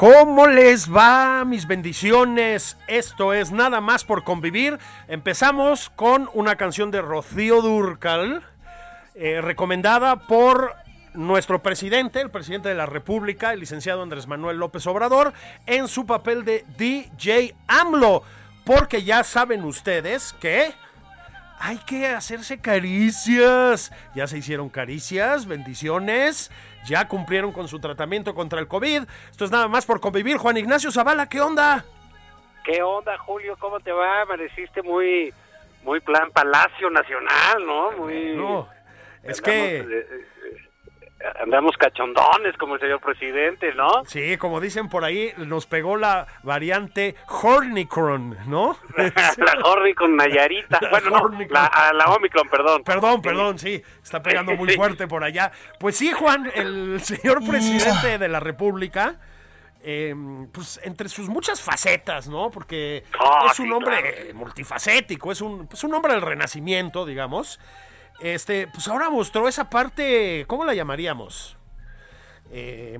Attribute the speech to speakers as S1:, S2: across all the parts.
S1: ¿Cómo les va, mis bendiciones? Esto es nada más por convivir. Empezamos con una canción de Rocío Durcal, eh, recomendada por nuestro presidente, el presidente de la República, el licenciado Andrés Manuel López Obrador, en su papel de DJ AMLO. Porque ya saben ustedes que hay que hacerse caricias. Ya se hicieron caricias, bendiciones. Ya cumplieron con su tratamiento contra el COVID. Esto es nada más por convivir. Juan Ignacio Zavala, ¿qué onda?
S2: ¿Qué onda, Julio? ¿Cómo te va? Amaneciste muy, muy plan Palacio Nacional, ¿no? Muy.
S1: No, es que,
S2: eh, eh, andamos cachondones como el señor presidente, ¿no?
S1: sí, como dicen por ahí, nos pegó la variante Hornicron, ¿no?
S2: la Horry con Nayarita. Bueno, no,
S1: Hornicron.
S2: la, a la Omicron, perdón.
S1: Perdón, perdón, sí, está pegando muy fuerte por allá. Pues sí, Juan, el señor presidente de la República, eh, pues entre sus muchas facetas, ¿no? Porque
S2: Ah,
S1: es un
S2: sí,
S1: hombre multifacético, es un, pues un hombre del renacimiento, digamos. Este, pues ahora mostró esa parte, ¿cómo la llamaríamos? Eh,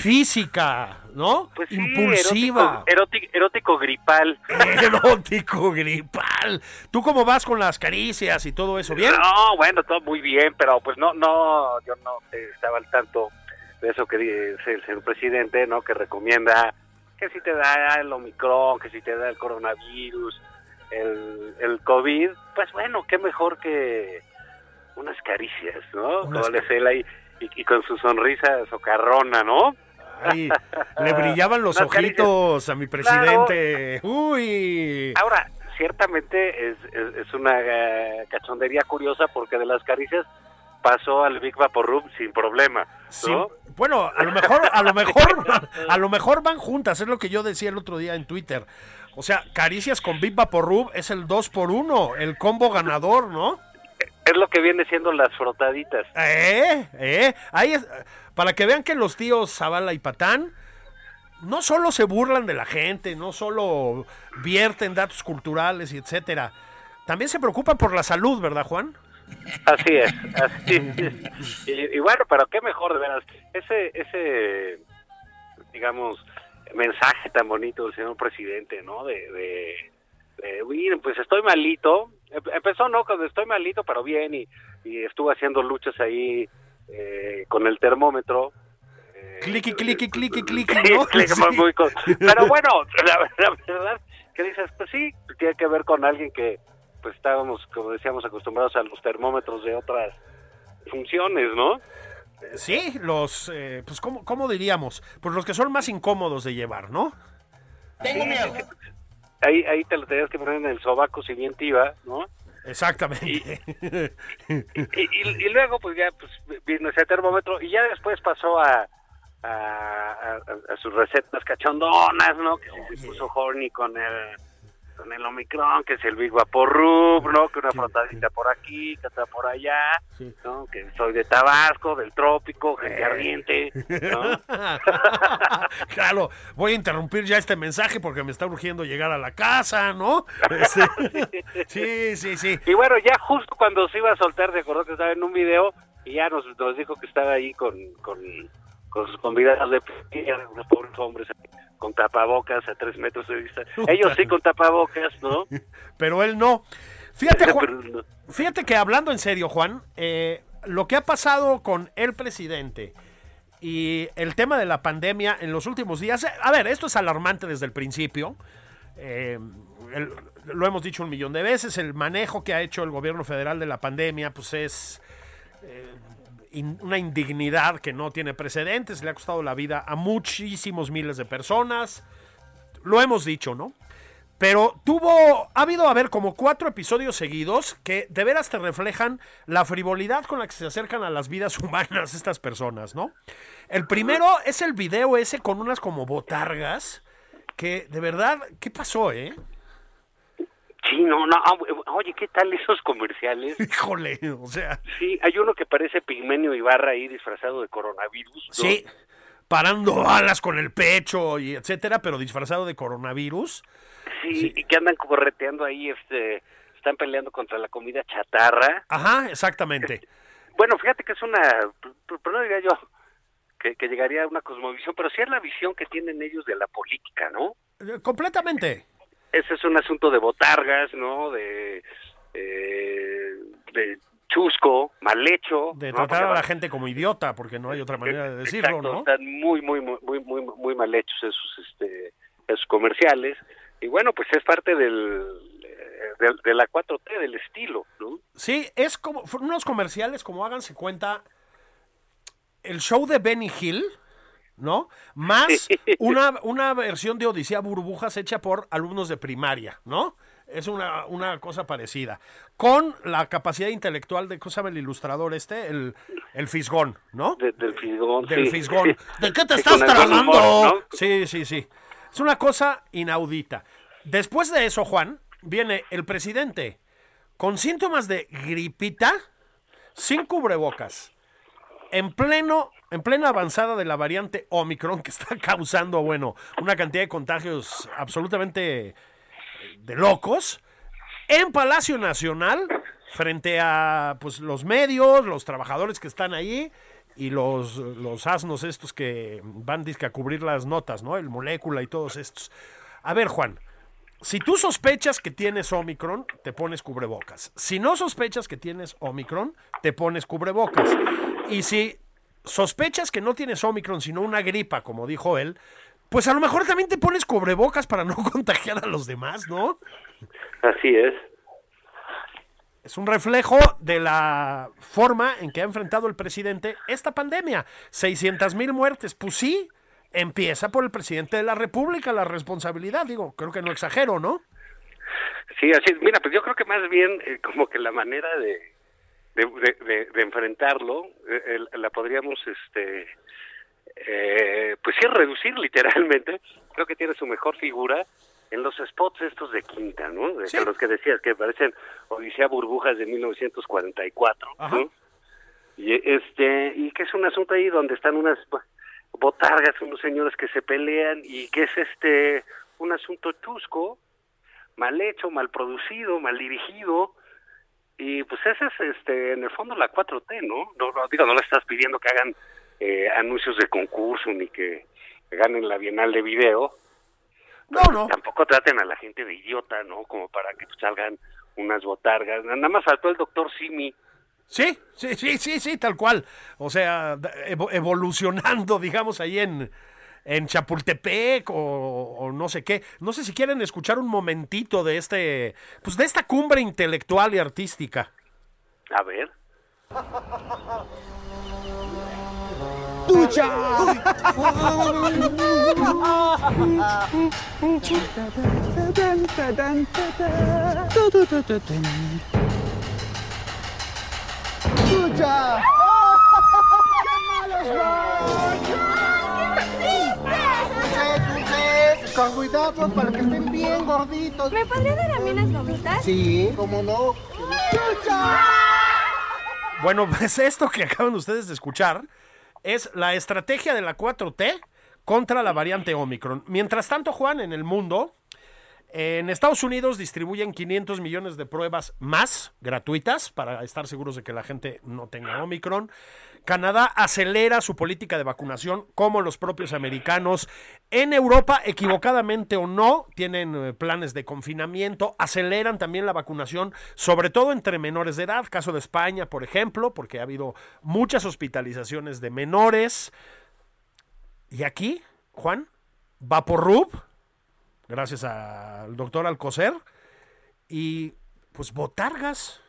S1: física, ¿no?
S2: Pues sí,
S1: Impulsiva.
S2: Erótico, erótico, erótico gripal.
S1: Erótico, gripal. ¿Tú cómo vas con las caricias y todo eso? ¿Bien?
S2: No, bueno, todo muy bien, pero pues no, no, yo no estaba al tanto de eso que dice el señor presidente, ¿no? Que recomienda que si te da el Omicron, que si te da el coronavirus, el, el COVID, pues bueno, qué mejor que unas caricias, ¿no?
S1: Unas
S2: Con y, y con su sonrisa socarrona, ¿no?
S1: Ay, le brillaban los
S2: caricias.
S1: ojitos a mi presidente. Uy.
S2: Ahora, ciertamente es, es, es una eh, cachondería curiosa porque de las caricias pasó al Big Vaporub sin problema,
S1: Sí,
S2: ¿no?
S1: bueno, a lo mejor, a lo mejor, a lo mejor van juntas, es lo que yo decía el otro día en Twitter. O sea, caricias con Big Vaporub es el 2 por 1 el combo ganador, ¿no?
S2: Es lo que viene siendo las frotaditas.
S1: Eh, eh, ahí es, para que vean que los tíos Zavala y Patán no solo se burlan de la gente, no solo vierten datos culturales y etcétera, también se preocupan por la salud, ¿verdad, Juan?
S2: Así es, así es. Y, y bueno, pero qué mejor, de veras. Ese, ese, digamos, mensaje tan bonito del señor presidente, ¿no? De, de, de, miren, pues estoy malito. Em- Empezó, ¿no? Cuando estoy malito, pero bien, y, y estuvo haciendo luchas ahí eh, con el termómetro. Eh,
S1: cliqui, cliqui, cliqui,
S2: Sí,
S1: ¿no? Sí.
S2: muy- Pero bueno, la, la verdad que dices, pues sí, tiene que ver con alguien que pues estábamos, como decíamos, acostumbrados a los termómetros de otras funciones, ¿no?
S1: Sí, los, eh, pues, ¿cómo, ¿cómo diríamos? Pues los que son más incómodos de llevar, ¿no?
S3: Tengo miedo.
S2: Ahí, ahí te lo tenías que poner en el sobaco si bien te iba, ¿no?
S1: Exactamente.
S2: Y, y- y luego pues ya pues vino ese termómetro y ya después pasó a, a, a- a sus recetas cachondonas, ¿no? Que se puso horny con el con el Omicron, que es el Big Vaporub, ¿no? Que una frotadita por aquí, que está por allá, ¿no? Que soy de Tabasco, del trópico, gente
S1: Eh.
S2: ardiente, ¿no?
S1: claro, voy a interrumpir ya este mensaje porque me está urgiendo llegar a la casa, ¿no? Este, sí, sí, sí.
S2: Y bueno, ya justo cuando se iba a soltar, se acordó que estaba en un video y ya nos, nos dijo que estaba ahí con, con, con sus convidados de unos pobres hombres con tapabocas a tres metros de vista. Ellos sí con tapabocas, ¿no?
S1: Pero él no. Fíjate, Juan, fíjate que hablando en serio, Juan, eh, lo que ha pasado con el presidente y el tema de la pandemia en los últimos días, eh, a ver, esto es alarmante desde el principio. Eh, el- lo hemos dicho un millón de veces, el manejo que ha hecho el gobierno federal de la pandemia, pues es in- una indignidad que no tiene precedentes, le ha costado la vida a muchísimos miles de personas. Lo hemos dicho, ¿no? Pero tuvo, ha habido, a ver, como cuatro episodios seguidos que de veras te reflejan la frivolidad con la que se acercan a las vidas humanas estas personas, ¿no? El primero es el video ese con unas como botargas que, de verdad, ¿qué pasó, eh?
S2: Sí, no, no. ah, Oye, ¿qué tal esos comerciales?
S1: Híjole, o sea,
S2: Sí, hay uno que parece Pigmenio Ibarra ahí disfrazado de coronavirus. ¿no?
S1: sí, parando balas con el pecho y etcétera, pero disfrazado de coronavirus.
S2: Sí, y que andan correteando ahí, este, están peleando contra la comida chatarra.
S1: Ajá, exactamente.
S2: Bueno, fíjate que es una, pero no diría yo que, que llegaría a una cosmovisión, pero sí es la visión que tienen ellos de la política, ¿no?
S1: Eh, Completamente.
S2: Ese es un asunto de botargas, ¿no? De, eh, de chusco, mal hecho.
S1: De tratar a la gente como idiota, porque no hay otra manera de decirlo,
S2: Exacto,
S1: ¿no?
S2: Están muy, muy, muy, muy, muy, mal hechos esos, este, esos comerciales. Y bueno, pues es parte del, eh, del- de, la 4T, del estilo, ¿no?
S1: Sí, es como fueron unos comerciales como háganse cuenta el show de Benny Hill, ¿no? Más una, una versión de Odisea Burbujas hecha por alumnos de primaria, ¿no? Es una, una cosa parecida. Con la capacidad intelectual de, ¿cómo llama el ilustrador este? El, el fisgón, ¿no?
S2: De- del fisgón.
S1: Del
S2: sí.
S1: fisgón. ¿De qué te estás
S2: ¿no?
S1: Sí, sí, sí. Es una cosa inaudita. Después de eso, Juan, viene el presidente con síntomas de gripita, sin cubrebocas, en pleno, en plena avanzada de la variante Omicron que está causando, bueno, una cantidad de contagios absolutamente eh, de locos, en Palacio Nacional, frente a pues los medios, los trabajadores que están ahí y los, los asnos estos que van a cubrir las notas, ¿no? El molécula y todos estos. A ver, Juan, si tú sospechas que tienes Omicron, te pones cubrebocas. Si no sospechas que tienes Omicron, te pones cubrebocas. Y si sospechas que no tienes Omicron, sino una gripa, como dijo él, pues a lo mejor también te pones cubrebocas para no contagiar a los demás, ¿no?
S2: Así es.
S1: Es un reflejo de la forma en que ha enfrentado el presidente esta pandemia. 600 mil muertes. Pues sí, empieza por el presidente de la República la responsabilidad. Digo, creo que no exagero, ¿no?
S2: Sí, así. Mira, pues yo creo que más bien eh, como que la manera de, de, de- de- de enfrentarlo eh, la podríamos, este, eh, pues sí, reducir literalmente. Creo que tiene su mejor figura en los spots estos de Quinta, ¿no? De
S1: Sí.
S2: los que decías que parecen Odisea Burbujas de 1944,
S1: Ajá.
S2: ¿no? Y este y que es un asunto ahí donde están unas botargas, unos señores que se pelean y que es este un asunto chusco, mal hecho, mal producido, mal dirigido. Y pues ese es este en el fondo la 4T, ¿no? No, no, digo, no le estás pidiendo que hagan eh, anuncios de concurso ni que ganen la Bienal de Video.
S1: No, no.
S2: Tampoco traten a la gente de idiota, ¿no? Como para que pues, salgan unas botargas. Nada más faltó el doctor Simi.
S1: Sí, sí, sí, sí, sí, tal cual. O sea, evolucionando, digamos, ahí en, en Chapultepec o, o no sé qué. No sé si quieren escuchar un momentito de este, pues de esta cumbre intelectual y artística.
S2: A ver.
S4: Con cuidado. para que estén bien gorditos.
S5: ¿Me podría dar a mí unas gomitas?
S4: Sí, cómo no. ¡Chucha!
S1: Bueno, pues esto que acaban ustedes de escuchar es la estrategia de la 4T contra la variante Omicron. Mientras tanto, Juan, en el mundo, en Estados Unidos distribuyen 500 millones de pruebas más gratuitas para estar seguros de que la gente no tenga Omicron. Canadá acelera su política de vacunación como los propios americanos. En Europa, equivocadamente o no, tienen eh, planes de confinamiento, aceleran también la vacunación, sobre todo entre menores de edad, caso de España, por ejemplo, porque ha habido muchas hospitalizaciones de menores. Y aquí, Juan, Vaporrub, gracias al doctor Alcocer, y pues botargas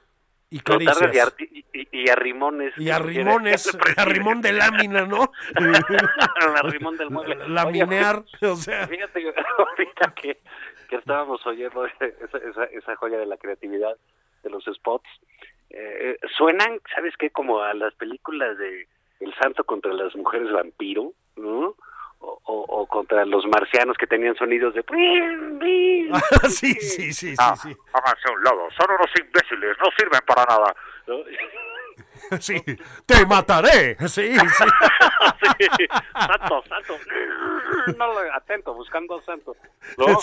S1: y
S2: Botargas
S1: caricias.
S2: y, arti- y, y arrimones.
S1: Y arrimones, arrimón de lámina, ¿no?
S2: Arrimón del mueble. Oye,
S1: Laminear, o sea,
S2: Fíjate ahorita que, que estábamos oyendo esa, esa, esa joya de la creatividad de los spots, eh, suenan, ¿sabes qué? Como a las películas de El Santo contra las mujeres vampiro, ¿no? O, o, contra los marcianos que tenían sonidos de...
S1: sí, sí, sí, sí,
S2: Ah,
S1: sí.
S2: háganse a un lado, son unos imbéciles, no sirven para nada. ¿no?
S1: Sí, te mataré. Sí, sí.
S2: Sí, santo, santo. No, atento, buscando al santo. ¿no?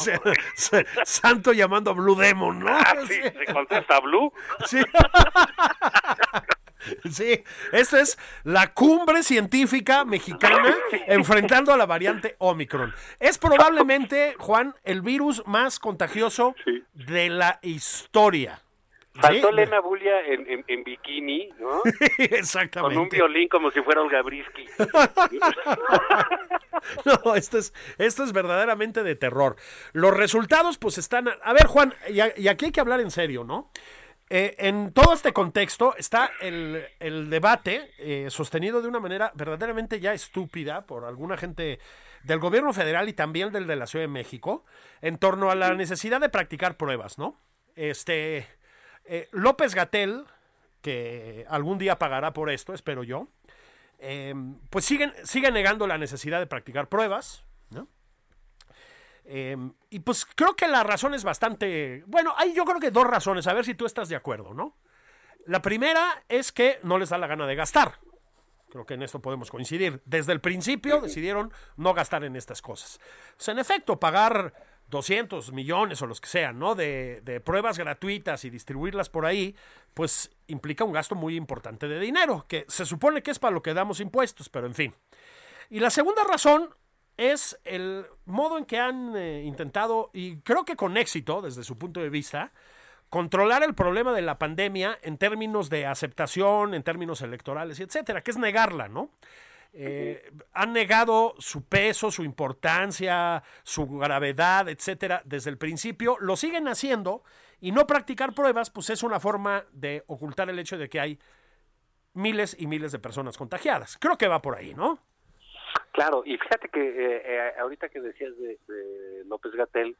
S1: Santo llamando a Blue Demon, ¿no?
S2: Ah, sí, se contesta Blue.
S1: Sí. Sí, esta es la cumbre científica mexicana enfrentando a la variante Omicron. Es probablemente, Juan, el virus más contagioso
S2: Sí.
S1: de la historia.
S2: Faltó
S1: Sí.
S2: Lena Bulia en, en, en bikini, ¿no? Con
S1: Exactamente.
S2: un violín como si fuera Olga Brisky.
S1: No, esto es, esto es verdaderamente de terror. Los resultados, pues están. A ver, Juan, y, a- y aquí hay que hablar en serio, ¿no? Eh, en todo este contexto está el, el debate eh, sostenido de una manera verdaderamente ya estúpida por alguna gente del gobierno federal y también del de la Ciudad de México en torno a la necesidad de practicar pruebas, ¿no? Este eh, López Gatel, que algún día pagará por esto, espero yo, pues siguen, sigue negando la necesidad de practicar pruebas. Eh, y pues creo que la razón es bastante... Bueno, hay yo creo que dos razones, a ver si tú estás de acuerdo, ¿no? La primera es que no les da la gana de gastar. Creo que en esto podemos coincidir. Desde el principio decidieron no gastar en estas cosas. Sea, en efecto, pagar 200 millones o los que sean, ¿no? De, de pruebas gratuitas y distribuirlas por ahí, pues implica un gasto muy importante de dinero, que se supone que es para lo que damos impuestos, pero en fin. Y la segunda razón es el modo en que han eh, intentado, y creo que con éxito desde su punto de vista, controlar el problema de la pandemia en términos de aceptación, en términos electorales etcétera, que es negarla, ¿no? Eh, han negado su peso, su importancia, su gravedad, etcétera, desde el principio. Lo siguen haciendo y no practicar pruebas, pues es una forma de ocultar el hecho de que hay miles y miles de personas contagiadas. Creo que va por ahí, ¿no?
S2: Claro, y fíjate que eh, eh, ahorita que decías de, de López Gatel,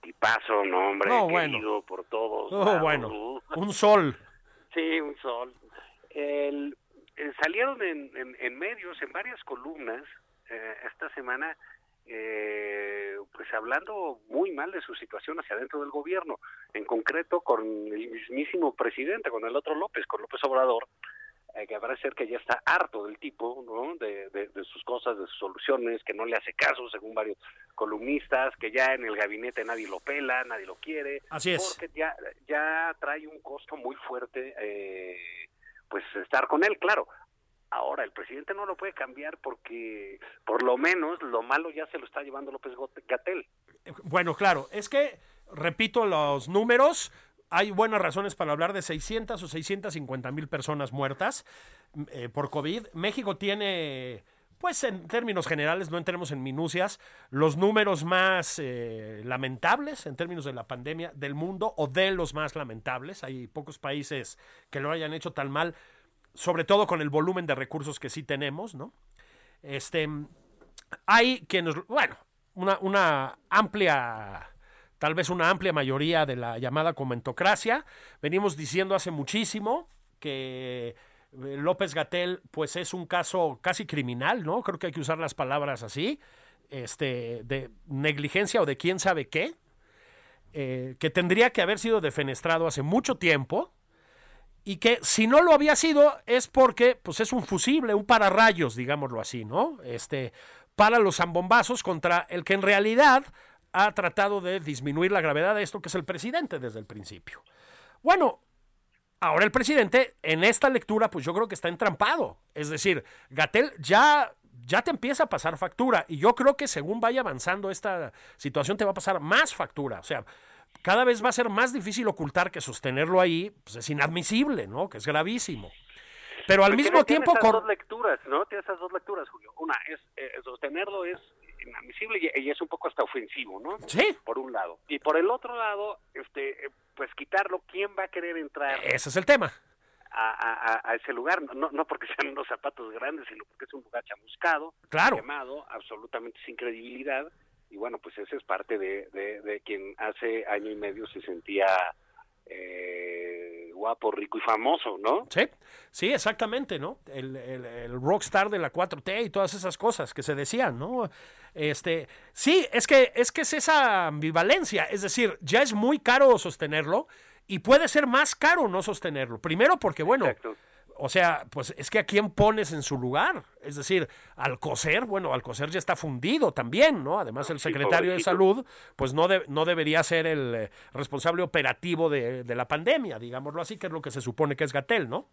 S2: tipazo, no, hombre,
S1: No,
S2: querido
S1: bueno.
S2: por todos. Lados,
S1: bueno,
S2: ¿no?
S1: un sol.
S2: Sí, un sol. El, eh, salieron en, en, en medios, en varias columnas, eh, esta semana, eh, pues hablando muy mal de su situación hacia adentro del gobierno, en concreto con el mismísimo presidente, con el otro López, con López Obrador, eh, que parece ser que ya está harto del tipo, ¿no? De, de, de sus cosas, de sus soluciones, que no le hace caso, según varios columnistas, que ya en el gabinete nadie lo pela, nadie lo quiere,
S1: Así es.
S2: porque ya, ya trae un costo muy fuerte, eh, pues estar con él, claro. Ahora, el presidente no lo puede cambiar porque, por lo menos, lo malo ya se lo está llevando López Gatel.
S1: Bueno, claro, es que, repito los números, hay buenas razones para hablar de 600 o 650 mil personas muertas eh, por COVID. México tiene, pues en términos generales, no entremos en minucias, los números más eh, lamentables en términos de la pandemia del mundo o de los más lamentables. Hay pocos países que lo hayan hecho tan mal, sobre todo con el volumen de recursos que sí tenemos, ¿no? Este, hay quienes, bueno, una amplia tal vez una amplia mayoría de la llamada comentocracia. Venimos diciendo hace muchísimo que López Gatel pues es un caso casi criminal, ¿no? Creo que hay que usar las palabras así. este, de negligencia o de quién sabe qué, eh, que tendría que haber sido defenestrado hace mucho tiempo y que si no lo había sido es porque pues es un fusible, un pararrayos, digámoslo así, ¿no? Este, para los zambombazos contra el que en realidad ha tratado de disminuir la gravedad de esto, que es el presidente desde el principio. Bueno, ahora el presidente en esta lectura, pues yo creo que está entrampado. Es decir, Gatel ya, ya te empieza a pasar factura y yo creo que según vaya avanzando esta situación te va a pasar más factura. O sea, cada vez va a ser más difícil ocultar que sostenerlo ahí pues es inadmisible, ¿no? Que es gravísimo. Pero al mismo
S2: tiene
S1: tiempo...
S2: esas
S1: cor-
S2: dos lecturas, ¿no? Tiene esas dos lecturas, Julio. Una es eh, sostenerlo es inadmisible y, y es un poco hasta ofensivo, ¿no?
S1: Sí.
S2: Por un lado. Y por el otro lado, este, eh, pues quitarlo, ¿quién va a querer entrar
S1: Ese es el tema.
S2: a, a- a- a ese lugar? No, no porque sean unos zapatos grandes, sino porque es un lugar chamuscado,
S1: Claro.
S2: quemado, absolutamente sin credibilidad. Y bueno, pues ese es parte de, de, de quien hace año y medio se sentía eh, guapo, rico y famoso, ¿no?
S1: Sí, sí, exactamente, ¿no? El, el, el rockstar de la 4T y todas esas cosas que se decían, ¿no? Este, sí, es que, es que es esa ambivalencia, es decir, ya es muy caro sostenerlo y puede ser más caro no sostenerlo. Primero porque, bueno,
S2: Exacto.
S1: O sea, pues es que a quién pones en su lugar. Es decir, Alcocer, bueno, Alcocer ya está fundido también, ¿no? Además, el secretario de. Salud, pues no, de- no debería ser el eh, responsable operativo de, de la pandemia, digámoslo así, que es lo que se supone que es Gatel, ¿no?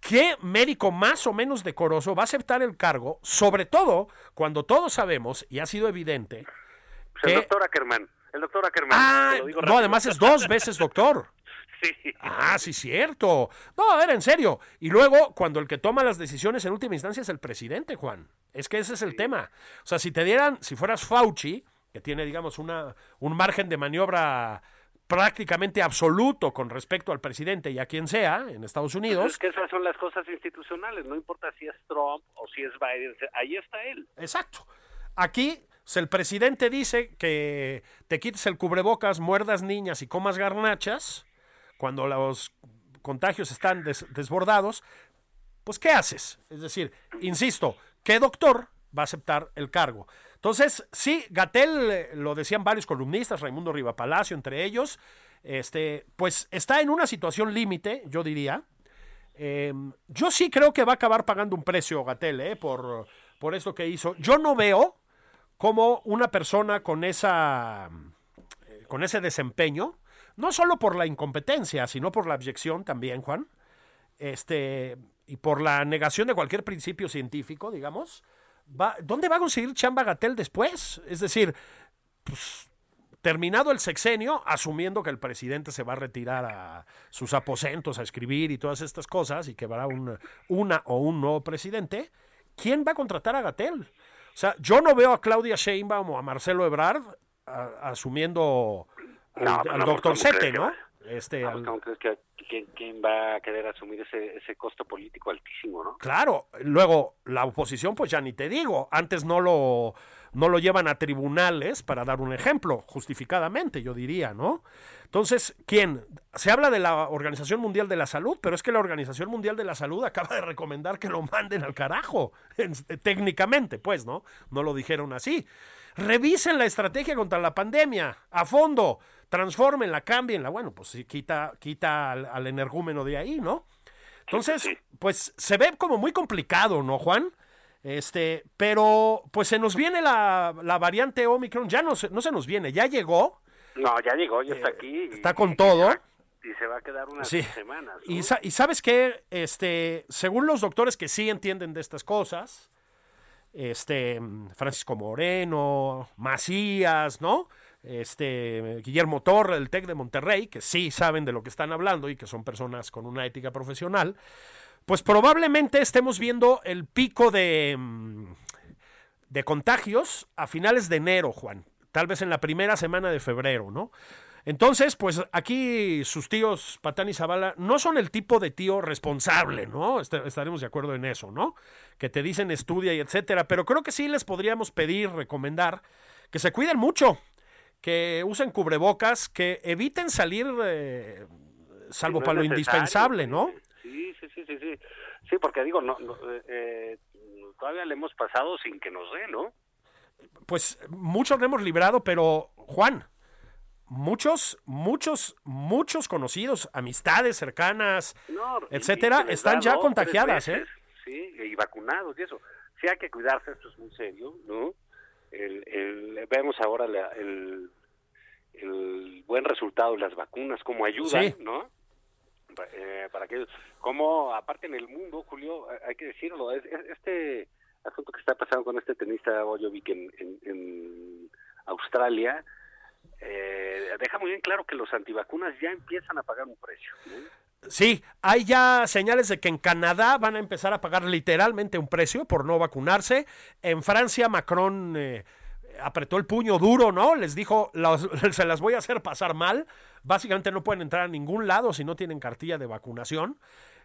S1: ¿Qué médico más o menos decoroso va a aceptar el cargo, sobre todo cuando todos sabemos, y ha sido evidente,
S2: Pues el
S1: que...
S2: doctor Ackerman, el doctor Ackerman.
S1: Ah,
S2: te lo digo
S1: no, además es dos veces doctor.
S2: Sí.
S1: Ah, sí, cierto. No, a ver, en serio. Y luego, cuando el que toma las decisiones en última instancia es el presidente, Juan. Es que ese es el tema. O sea, si te dieran, si fueras Fauci, que tiene, digamos, una, un margen de maniobra prácticamente absoluto con respecto al presidente y a quien sea en Estados
S2: Pues
S1: Unidos.
S2: es que esas son las cosas institucionales, no importa si es Trump o si es Biden, ahí está él.
S1: Exacto. Aquí, si el presidente dice que te quites el cubrebocas, muerdas niñas y comas garnachas, cuando los contagios están des- desbordados, pues ¿qué haces? Es decir, insisto, ¿qué doctor va a aceptar el cargo? Entonces, sí, Gatel, eh, lo decían varios columnistas, Raimundo Rivapalacio entre ellos, este, pues está en una situación límite, yo diría. Eh, yo sí creo que va a acabar pagando un precio Gatel, eh, por, por esto que hizo. Yo no veo cómo una persona con esa eh, con ese desempeño, no solo por la incompetencia, sino por la abyección también, Juan, este, y por la negación de cualquier principio científico, digamos, ¿dónde va a conseguir chamba Gatel después? Es decir, pues, terminado el sexenio, asumiendo que el presidente se va a retirar a sus aposentos a escribir y todas estas cosas, y que habrá un, una o un nuevo presidente, ¿quién va a contratar a Gatel? O sea, yo no veo a Claudia Sheinbaum o a Marcelo Ebrard asumiendo
S2: No,
S1: al
S2: no,
S1: doctor
S2: ¿cómo crees
S1: Sete, ¿no? Este,
S2: Vamos,
S1: al-
S2: ¿Cómo crees que quién, quién va a querer asumir ese, ese costo político altísimo, no?
S1: Claro, luego la oposición, pues ya ni te digo, antes no lo, no lo llevan a tribunales para dar un ejemplo, justificadamente, yo diría, ¿no? Entonces, ¿quién? Se habla de la Organización Mundial de la Salud, pero es que la Organización Mundial de la Salud acaba de recomendar que lo manden al carajo, en- técnicamente, pues, ¿no? No lo dijeron así. Revisen la estrategia contra la pandemia a fondo, transfórmenla, cámbienla. Bueno, pues quita, quita al, al energúmeno de ahí, ¿no? Entonces, pues se ve como muy complicado, ¿no, Juan? Este, pero pues se nos viene la, la variante Omicron, ya no se, no se nos viene, ya llegó,
S2: No, ya llegó, ya está
S1: Eh,
S2: aquí. y-
S1: está con
S2: y-
S1: todo.
S2: Y se va, y se va a quedar unas
S1: Sí.
S2: semanas. ¿no?
S1: Y, sa- y sabes que, este, según los doctores que sí entienden de estas cosas, este, Francisco Moreno, Macías, ¿no? Este, Guillermo Torre del TEC de Monterrey, que sí saben de lo que están hablando y que son personas con una ética profesional, pues probablemente estemos viendo el pico de, mm, de contagios a finales de enero, Juan. Tal vez en la primera semana de febrero, ¿no? Entonces, pues aquí sus tíos Patán y Zavala no son el tipo de tío responsable, ¿no? Est- estaremos de acuerdo en eso, ¿no? Que te dicen estudia y etcétera. Pero creo que sí les podríamos pedir, recomendar, que se cuiden mucho, que usen cubrebocas, que eviten salir, eh, salvo
S2: No
S1: para lo indispensable, ¿no?
S2: Sí, sí, sí, sí, sí. Sí, porque digo, no, no, eh, eh, todavía le hemos pasado sin que nos dé, ¿no?
S1: pues muchos lo hemos librado, pero Juan, muchos, muchos, muchos conocidos, amistades cercanas,
S2: No,
S1: etcétera, están ya contagiadas, ¿eh?
S2: Sí, y vacunados y eso. Sí hay que cuidarse, esto es muy serio, ¿no? El, el, vemos ahora la- el, el buen resultado de las vacunas, cómo ayudan,
S1: Sí.
S2: ¿no? Eh, para que como aparte en el mundo, Julio, eh, hay que decirlo, es, es- este asunto que está pasando con este tenista Bojovic en, en, en Australia, eh, deja muy bien claro que los antivacunas ya empiezan a pagar un precio. ¿no?
S1: Sí, hay ya señales de que en Canadá van a empezar a pagar literalmente un precio por no vacunarse. En Francia, Macron eh, apretó el puño duro, ¿no? Les dijo, "Las- se las voy a hacer pasar mal. Básicamente no pueden entrar a ningún lado si no tienen cartilla de vacunación.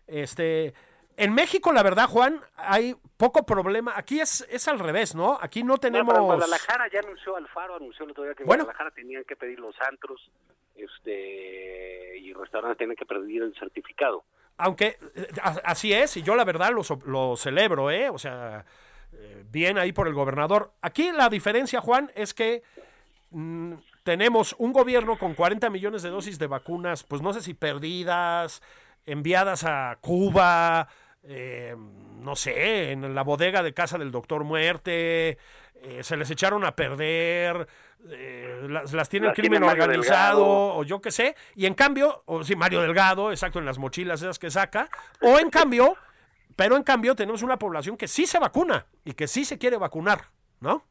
S1: Este, en México, la verdad, Juan, hay poco problema. Aquí es, es al revés, ¿no? Aquí no
S2: No,
S1: tenemos...
S2: pero Guadalajara ya anunció, Alfaro anunció el otro día que
S1: Bueno.
S2: Guadalajara tenían que pedir los antros este y restaurantes tienen que pedir el certificado.
S1: Aunque eh, así es, y yo la verdad lo, celebro, ¿eh? O sea, eh, bien ahí por el gobernador. Aquí la diferencia, Juan, es que mm, tenemos un gobierno con 40 millones de dosis de vacunas, pues no sé si perdidas, enviadas a Cuba, eh, no sé, en la bodega de casa del doctor Muerte, se les echaron a perder, eh, las, las tiene el
S2: Las
S1: crimen organizado,
S2: Delgado.
S1: o yo qué sé, y en cambio, o sí, Mario Delgado, exacto, en las mochilas esas que saca, o en cambio, pero en cambio tenemos una población que sí se vacuna y que sí se quiere vacunar, ¿no?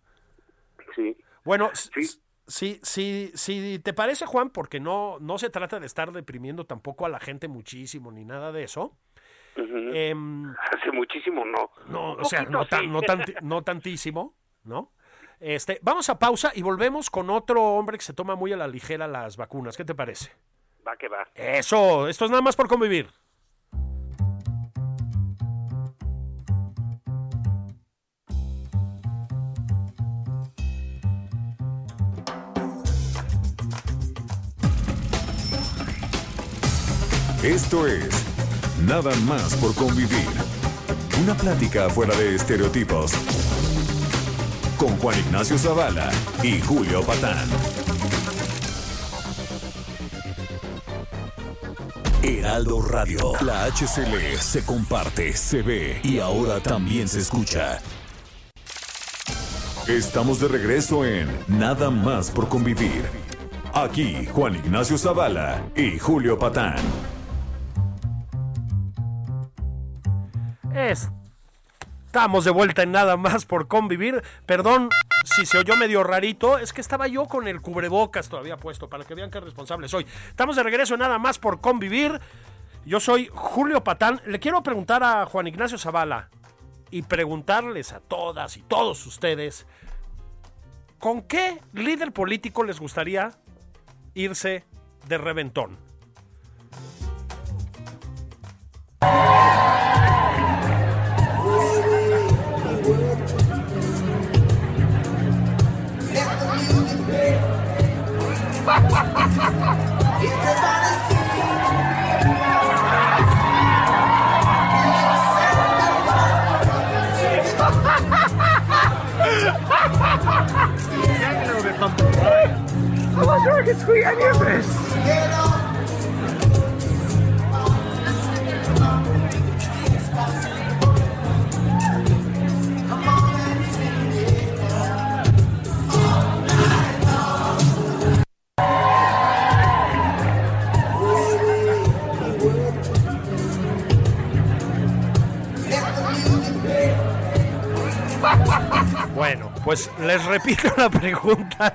S2: Sí.
S1: Bueno,
S2: Sí.
S1: si, si, si te parece, Juan, porque no, no se trata de estar deprimiendo tampoco a la gente muchísimo ni nada de eso. Em,
S2: Hace muchísimo no.
S1: no, o sea, no, tan, no, tanti- no tantísimo, ¿no? Este, vamos a pausa y volvemos con otro hombre que se toma muy a la ligera las vacunas. ¿Qué te parece?
S2: Va que va.
S1: Eso, esto es nada más por convivir.
S6: Esto es Nada más por convivir. Una plática fuera de estereotipos. Con Juan Ignacio Zavala y Julio Patán. Heraldo Radio. La HCL se comparte, se ve y ahora también se escucha. Estamos de regreso en Nada más por convivir. Aquí Juan Ignacio Zavala y Julio Patán.
S1: Estamos de vuelta en nada más por convivir. Perdón si se oyó medio rarito, es que estaba yo con el cubrebocas todavía puesto, para que vean qué responsable soy. Estamos de regreso en nada más por convivir. Yo soy Julio Patán. Le quiero preguntar a Juan Ignacio Zavala y preguntarles a todas y todos ustedes, ¿con qué líder político les gustaría irse de reventón? Bueno, pues les repito la pregunta.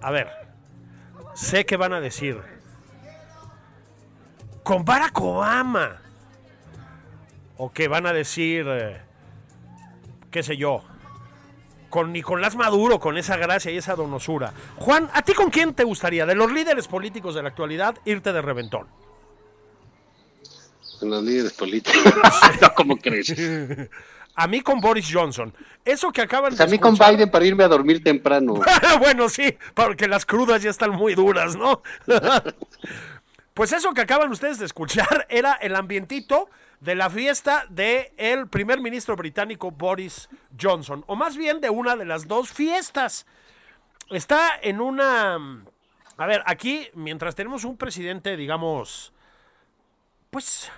S1: A ver, sé que van a decir, con Barack Obama. O que van a decir, eh, qué sé yo, con Nicolás Maduro, con esa gracia y esa donosura. Juan, ¿a ti con quién te gustaría, de los líderes políticos de la actualidad, irte de reventón?
S7: Con los líderes políticos. ¿Cómo crees?
S1: A mí con Boris Johnson. Eso que acaban
S7: pues a mí con Biden para irme a dormir temprano.
S1: bueno, sí, porque las crudas ya están muy duras, ¿no? pues eso que acaban ustedes de escuchar era el ambientito de la fiesta del el primer ministro británico Boris Johnson, o más bien de una de las dos fiestas. Está en una... A ver, aquí, mientras tenemos un presidente, digamos, pues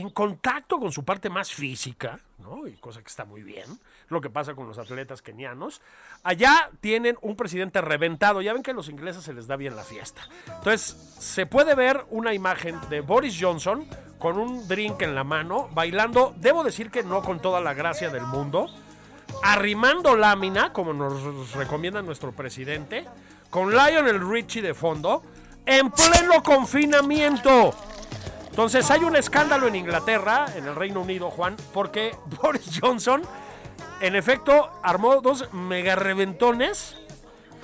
S1: en contacto con su parte más física, ¿no? Y cosa que está muy bien, lo que pasa con los atletas kenianos. Allá tienen un presidente reventado, ya ven que a los ingleses se les da bien la fiesta. Entonces, se puede ver una imagen de Boris Johnson con un drink en la mano, bailando, debo decir que no con toda la gracia del mundo, arrimando lámina, como nos recomienda nuestro presidente, con Lionel Richie de fondo, en pleno confinamiento. Entonces hay un escándalo en Inglaterra, en el Reino Unido, Juan, porque Boris Johnson, en efecto, armó dos mega reventones.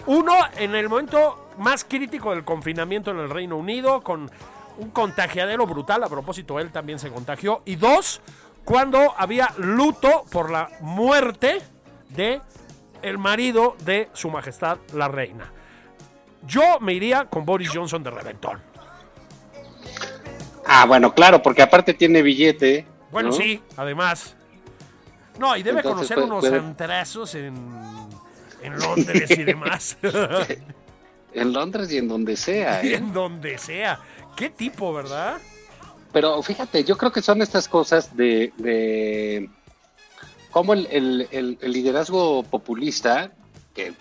S1: Uno en el momento más crítico del confinamiento en el Reino Unido, con un contagiadero brutal. A propósito, él también se contagió. Y dos, cuando había luto por la muerte de el marido de su majestad la reina. Yo me iría con Boris Johnson de reventón.
S7: Ah, bueno, claro, porque aparte tiene billete.
S1: Bueno, sí, además. No, y debe conocer unos antrazos en, en Londres y demás.
S7: en Londres y en donde sea.
S1: ¿eh? En donde sea. Qué tipo, ¿verdad?
S7: Pero fíjate, yo creo que son estas cosas de, de cómo el, el, el, liderazgo populista, que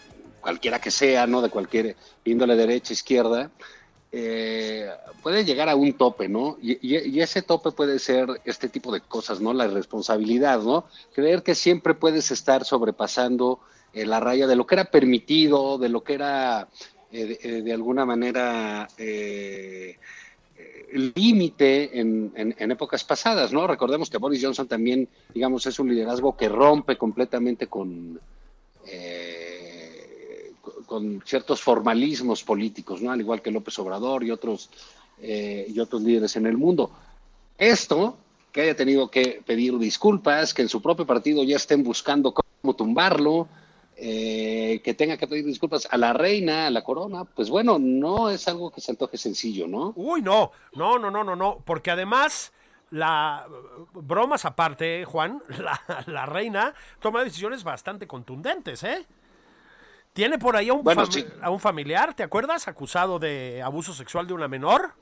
S7: cualquiera que sea, ¿no? De cualquier índole derecha, izquierda, eh, puede llegar a un tope, ¿no? Y, ese tope puede ser este tipo de cosas, ¿no? La responsabilidad, ¿no? Creer que siempre puedes estar sobrepasando eh, la raya de lo que era permitido, de lo que era eh, de, alguna manera límite en, en, épocas pasadas, ¿no? Recordemos que Boris Johnson también, digamos, es un liderazgo que rompe completamente con con ciertos formalismos políticos, ¿no? Al igual que López Obrador y otros, eh, y otros líderes en el mundo. Esto, que haya tenido que pedir disculpas, que en su propio partido ya estén buscando cómo tumbarlo, eh, que tenga que pedir disculpas a la reina, a la corona, pues bueno, no es algo que se antoje sencillo, ¿no?
S1: Uy, no, no, no, no, no, no, porque además la bromas aparte, Juan, la, la, reina toma decisiones bastante contundentes, ¿eh? Tiene por ahí a un, a un familiar, ¿te acuerdas? Acusado de abuso sexual de una menor.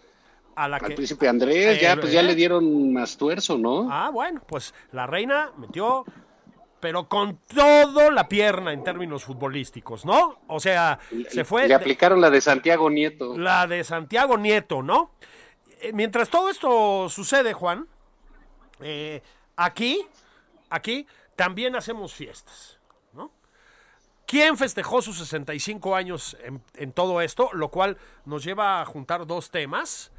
S7: A la Al príncipe Andrés, ya, pues ya le dieron más tuerzo, ¿no?
S1: Ah, bueno, pues la reina metió, pero con todo la pierna en términos futbolísticos, ¿no? O sea, se fue.
S7: Le aplicaron la de Santiago Nieto.
S1: La de Santiago Nieto, ¿no? Eh, mientras todo esto sucede, Juan, eh, aquí, aquí también hacemos fiestas. ¿Quién festejó sus 65 años en, todo esto? Lo cual nos lleva a juntar dos temas,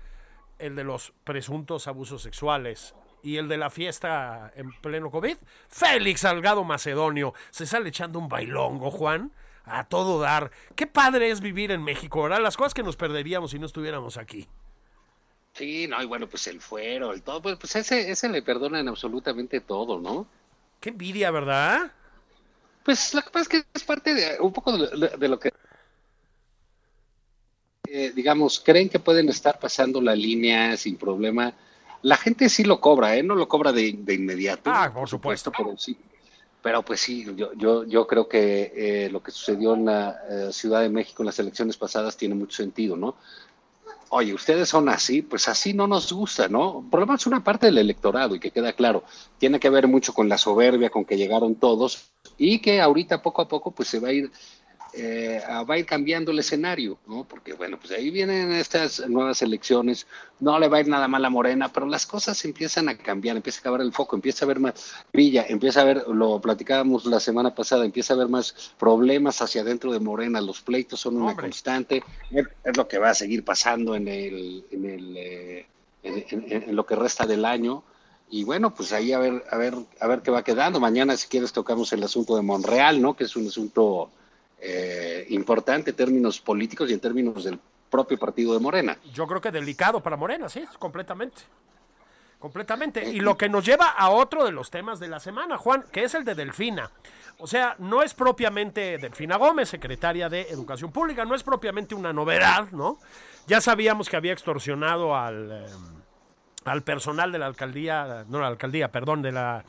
S1: el de los presuntos abusos sexuales y el de la fiesta en pleno COVID. Félix Salgado Macedonio se sale echando un bailongo, Juan, a todo dar. Qué padre es vivir en México, ¿verdad? Las cosas que nos perderíamos si no estuviéramos aquí.
S7: Sí, no, y bueno, pues el fuero, el todo, pues, pues ese, ese le perdonan absolutamente todo, ¿no?
S1: Qué envidia, ¿verdad?
S7: Pues lo que pasa es que es parte de un poco de, lo que, eh, digamos, creen que pueden estar pasando la línea sin problema. La gente sí lo cobra, ¿eh? No lo cobra de, inmediato.
S1: Ah, por supuesto.
S7: Pero sí. Pero pues sí, yo, yo, yo creo que eh, lo que sucedió en la eh, Ciudad de México en las elecciones pasadas tiene mucho sentido, ¿no? Oye, ustedes son así, pues así no nos gusta, ¿no? Por lo menos una parte del electorado, y que queda claro, tiene que ver mucho con la soberbia con que llegaron todos, y que ahorita poco a poco pues se va a ir eh, va a ir cambiando el escenario, ¿no? Porque, bueno, pues ahí vienen estas nuevas elecciones, no le va a ir nada mal a Morena, pero las cosas empiezan a cambiar, empieza a acabar el foco, empieza a haber más brilla, empieza a haber, lo platicábamos la semana pasada, empieza a haber más problemas hacia adentro de Morena, los pleitos son una constante, es, lo que va a seguir pasando en el, en el eh, en, lo que resta del año. Y bueno, pues ahí a ver, a ver, a ver qué va quedando. Mañana, si quieres, tocamos el asunto de Monreal, ¿no? Que es un asunto eh, importante en términos políticos y en términos del propio partido de Morena.
S1: Yo creo que delicado para Morena, sí, completamente. Completamente. Y lo que nos lleva a otro de los temas de la semana, Juan, que es el de Delfina. O sea, no es propiamente Delfina Gómez, secretaria de Educación Pública, no es propiamente una novedad, ¿no? Ya sabíamos que había extorsionado al, eh, al personal de la alcaldía, no la alcaldía, perdón, de la,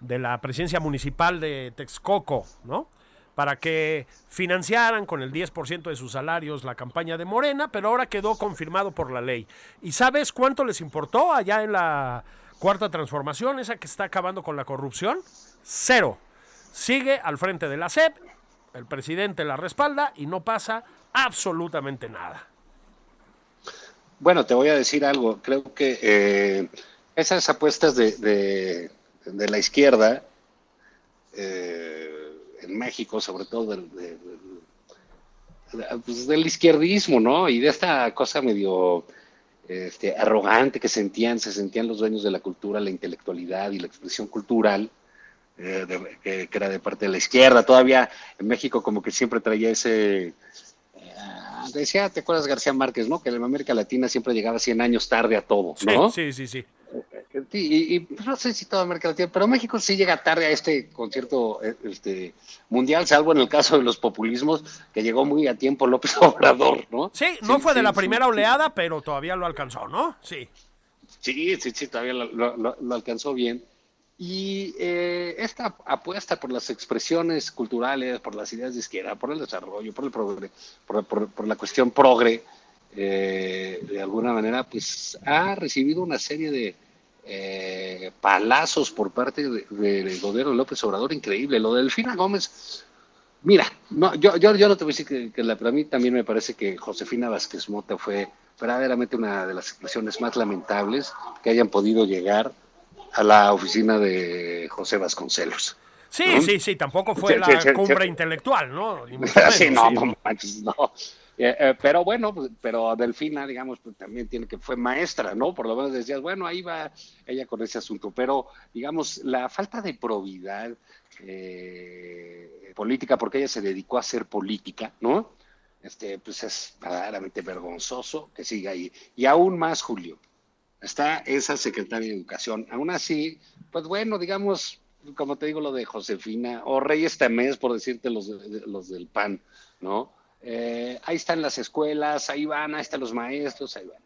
S1: de la presidencia municipal de Texcoco, ¿no? Para que financiaran con el 10% de sus salarios la campaña de Morena, pero ahora quedó confirmado por la ley. ¿Y sabes cuánto les importó allá en la cuarta transformación, esa que está acabando con la corrupción? Cero. Sigue al frente de la SEP, el presidente la respalda y no pasa absolutamente nada.
S7: Bueno, te voy a decir algo. Creo que eh, esas apuestas de, de, la izquierda, eh, en México, sobre todo del, pues, del izquierdismo, ¿no? Y de esta cosa medio este, arrogante que sentían, se sentían los dueños de la cultura, la intelectualidad y la expresión cultural, eh, que, era de parte de la izquierda. Todavía en México como que siempre traía ese... Eh, decía, ¿te acuerdas García Márquez, no? Que en América Latina siempre llegaba 100 años tarde a todo, ¿no?
S1: Sí, sí, sí.
S7: Y, pues, no sé si toda América Latina, pero México sí llega tarde a este concierto eh, este, mundial, salvo en el caso de los populismos, que llegó muy a tiempo López Obrador, ¿no?
S1: Sí, no fue de la primera oleada, pero todavía lo alcanzó, ¿no? Sí.
S7: Sí, sí, sí, todavía lo, alcanzó bien. Y eh, esta apuesta por las expresiones culturales, por las ideas de izquierda, por el desarrollo, por, el progre, por, la cuestión progre, eh, de alguna manera, pues ha recibido una serie de, eh, palazos por parte del de, gobierno López Obrador, increíble. Lo de Delfina Gómez, mira, no, yo, yo, yo no te voy a decir que, la, para mí también me parece que Josefina Vázquez Mota fue verdaderamente una de las expresiones más lamentables que hayan podido llegar a la oficina de José Vasconcelos.
S1: Sí, sí, sí, tampoco fue la cumbre intelectual, ¿no?
S7: sí, no, no, no. Eh, eh, pero bueno, pues, pero Delfina, digamos, pues, también tiene que fue maestra, ¿no? Por lo menos decías, bueno, ahí va ella con ese asunto. Pero, digamos, la falta de probidad eh, política, porque ella se dedicó a hacer política, ¿no? Este, pues es verdaderamente vergonzoso que siga ahí. Y aún más, Julio, está esa secretaria de Educación. Aún así, pues bueno, digamos, como te digo, lo de Josefina, o Reyes Tamés, por decirte los, los del PAN, ¿no? Eh, ahí están las escuelas, ahí van, ahí están los maestros, ahí van.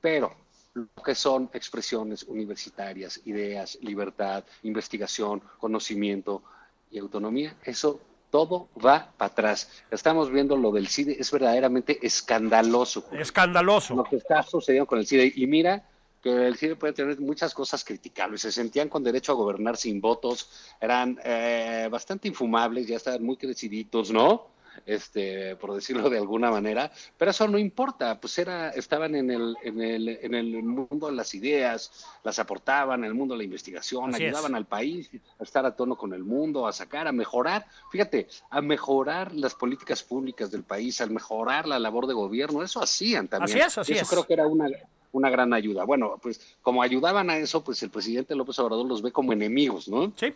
S7: Pero lo que son expresiones universitarias, ideas, libertad, investigación, conocimiento y autonomía, eso todo va para atrás. Estamos viendo lo del CIDE, es verdaderamente escandaloso.
S1: Escandaloso.
S7: Lo que está sucediendo con el CIDE. Y mira que el CIDE puede tener muchas cosas criticables. Se sentían con derecho a gobernar sin votos, eran eh, bastante infumables, ya estaban muy creciditos, ¿no? Este, por decirlo de alguna manera, pero eso no importa, pues era, estaban en el, en el, en el mundo de las ideas, las aportaban en el mundo de la investigación, ayudaban al país a estar a tono con el mundo, a sacar, a mejorar, fíjate, a mejorar las políticas públicas del país, a mejorar la labor de gobierno, eso hacían también.
S1: Así es, así
S7: eso creo que era una, una gran ayuda. Bueno, pues como ayudaban a eso, pues el presidente López Obrador los ve como enemigos, ¿no?
S1: Sí.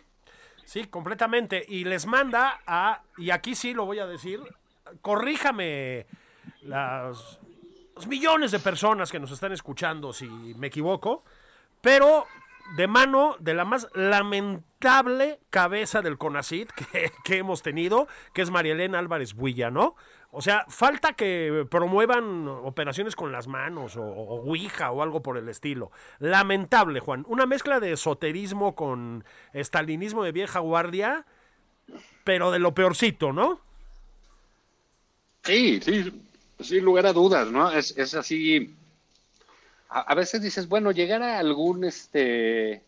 S1: Sí, completamente. Y les manda a, y aquí sí lo voy a decir, corríjame las, los millones de personas que nos están escuchando si me equivoco, pero de mano de la más lamentable cabeza del CONACID que, que hemos tenido, que es María Elena Álvarez Builla, ¿no? O sea, falta que promuevan operaciones con las manos o, o, Ouija o algo por el estilo. Lamentable, Juan. Una mezcla de esoterismo con estalinismo de vieja guardia, pero de lo peorcito, ¿no?
S7: Sí, sí, sin lugar a dudas, ¿no? Es, así. A, veces dices, bueno, llegar a algún, este.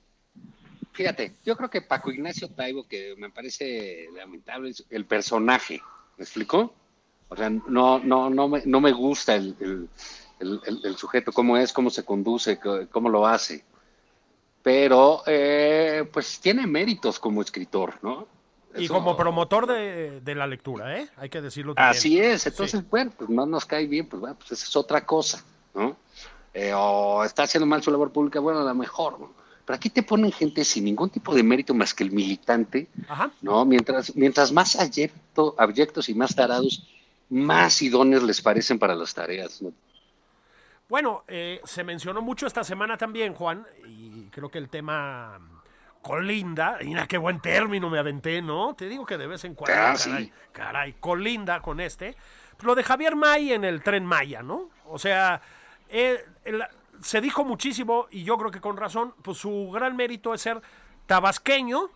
S7: Fíjate, yo creo que Paco Ignacio Taibo, que me parece lamentable, el personaje, ¿Me explico? O sea, no, no, no, me, no me gusta el, el, el, el sujeto, cómo es, cómo se conduce, cómo lo hace. Pero, eh, pues tiene méritos como escritor, ¿no?
S1: Y como promotor de, de, la lectura, ¿eh? Hay que decirlo también.
S7: Así es, entonces, bueno, pues no nos cae bien, pues bueno, pues esa es otra cosa, ¿no? Eh, o está haciendo mal su labor pública, bueno, a lo mejor, ¿no? Pero aquí te ponen gente sin ningún tipo de mérito más que el militante, ¿no? Mientras, mientras más abyecto, abyectos y más tarados, más idóneos les parecen para las tareas, ¿no?
S1: Bueno, eh, se mencionó mucho esta semana también, Juan, y creo que el tema colinda, mira qué buen término me aventé, ¿no? Te digo que de vez en cuando,
S7: Ah,
S1: caray,
S7: sí.
S1: caray, colinda con este. Lo de Javier May en el tren Maya, ¿no? O sea, eh, el- se dijo muchísimo, y yo creo que con razón, pues su gran mérito es ser tabasqueño,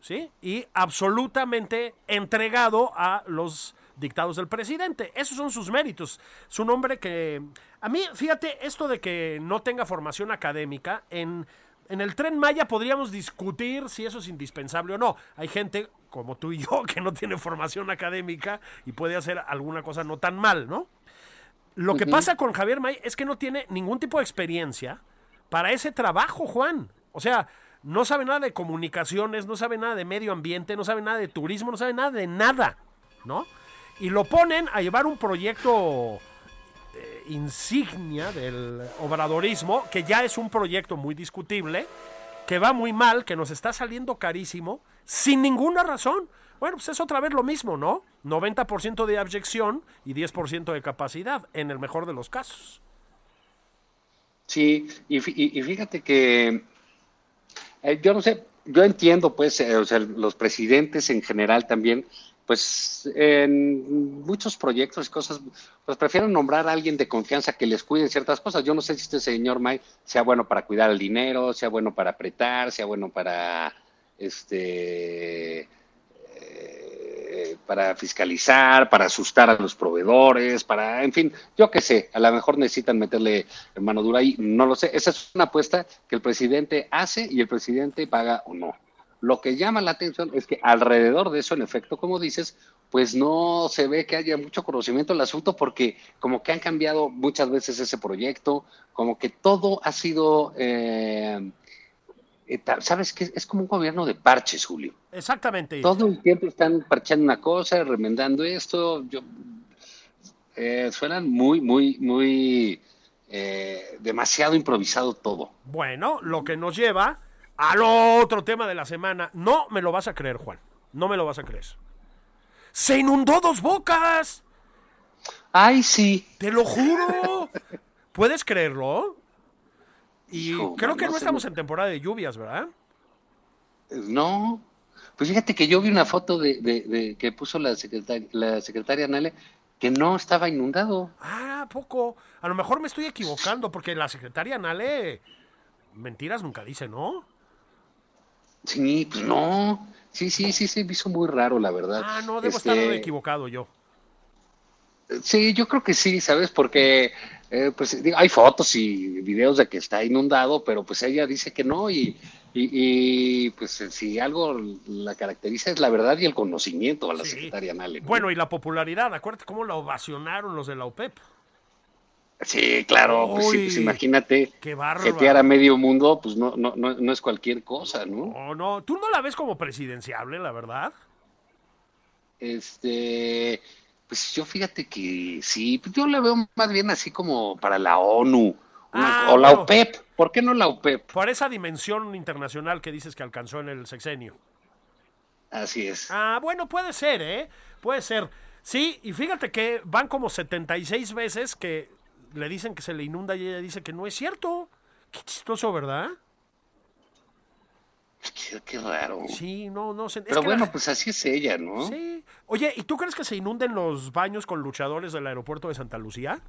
S1: ¿sí? Y absolutamente entregado a los dictados del presidente. Esos son sus méritos. Su nombre que... A mí, fíjate, esto de que no tenga formación académica, en, en el tren Maya podríamos discutir si eso es indispensable o no. Hay gente como tú y yo que no tiene formación académica y puede hacer alguna cosa no tan mal, ¿no? Lo que pasa con Javier May es que no tiene ningún tipo de experiencia para ese trabajo, Juan. O sea, no sabe nada de comunicaciones, no sabe nada de medio ambiente, no sabe nada de turismo, no sabe nada de nada, ¿no? Y lo ponen a llevar un proyecto eh, insignia del obradorismo, que ya es un proyecto muy discutible, que va muy mal, que nos está saliendo carísimo, sin ninguna razón. Bueno, pues es otra vez lo mismo, ¿no? 90% de abyección y 10% de capacidad, en el mejor de los casos.
S7: Sí, y, fí- y- y fíjate que eh, yo no sé, yo entiendo, pues, eh, o sea, los presidentes en general también, pues, en muchos proyectos y cosas, pues prefieren nombrar a alguien de confianza que les cuide ciertas cosas. Yo no sé si este señor May sea bueno para cuidar el dinero, sea bueno para apretar, sea bueno para, este, eh, para fiscalizar, para asustar a los proveedores, para, en fin, yo qué sé, a lo mejor necesitan meterle mano dura ahí, no lo sé. Esa es una apuesta que el presidente hace y el presidente paga o no. Lo que llama la atención es que alrededor de eso, en efecto, como dices, pues no se ve que haya mucho conocimiento del asunto porque como que han cambiado muchas veces ese proyecto, como que todo ha sido, eh, eh, ¿sabes qué? Es como un gobierno de parches, Julio.
S1: Exactamente.
S7: Todo el tiempo están parchando una cosa, remendando esto. Yo, eh, suenan muy, muy, muy eh, demasiado improvisado todo.
S1: Bueno, lo que nos lleva al otro tema de la semana. No me lo vas a creer, Juan. No me lo vas a creer. Se inundó dos bocas.
S7: Ay, sí.
S1: Te lo juro. ¿Puedes creerlo? Y
S7: Hijo,
S1: creo
S7: man,
S1: que no, estamos en temporada de lluvias, ¿verdad?
S7: No. Pues fíjate que yo vi una foto de, de- de- que puso la secretaria, la secretaria Nale que no estaba inundado.
S1: Ah, poco. A lo mejor me estoy equivocando porque la secretaria Nale mentiras nunca dice, ¿no?
S7: Sí, pues no. Sí, sí, sí, se hizo muy raro, la verdad.
S1: Ah, no, debo
S7: Este,
S1: estar equivocado yo.
S7: Sí, yo creo que sí, ¿sabes? Porque eh, pues digo, hay fotos y videos de que está inundado, pero pues ella dice que no y, y, y, pues eh, si algo la caracteriza es la verdad y el conocimiento a la
S1: Sí.
S7: secretaria Nale. ¿no?
S1: Bueno, y la popularidad, acuérdate cómo la ovacionaron los de la OPEP.
S7: Sí, claro, pues, sí, pues imagínate jetear a medio mundo, pues no, no, no, no es cualquier cosa, ¿no?
S1: Oh, no, tú no la ves como presidenciable, la verdad.
S7: Este, pues yo fíjate que sí, pues yo la veo más bien así como para la ONU
S1: Ah,
S7: o la
S1: bueno.
S7: OPEP. ¿Por qué no la OPEP?
S1: Por esa dimensión internacional que dices que alcanzó en el sexenio.
S7: Así es.
S1: Ah, bueno, puede ser, ¿eh? Puede ser. Sí, y fíjate que van como 76 veces que le dicen que se le inunda y ella dice que no es cierto. Qué chistoso, ¿verdad?
S7: Qué, qué raro.
S1: Sí, no, no sé. es
S7: Pero
S1: que
S7: bueno,
S1: la-
S7: pues así es ella, ¿no?
S1: Sí. Oye, ¿y tú crees que se inunden los baños con luchadores del aeropuerto de Santa Lucía?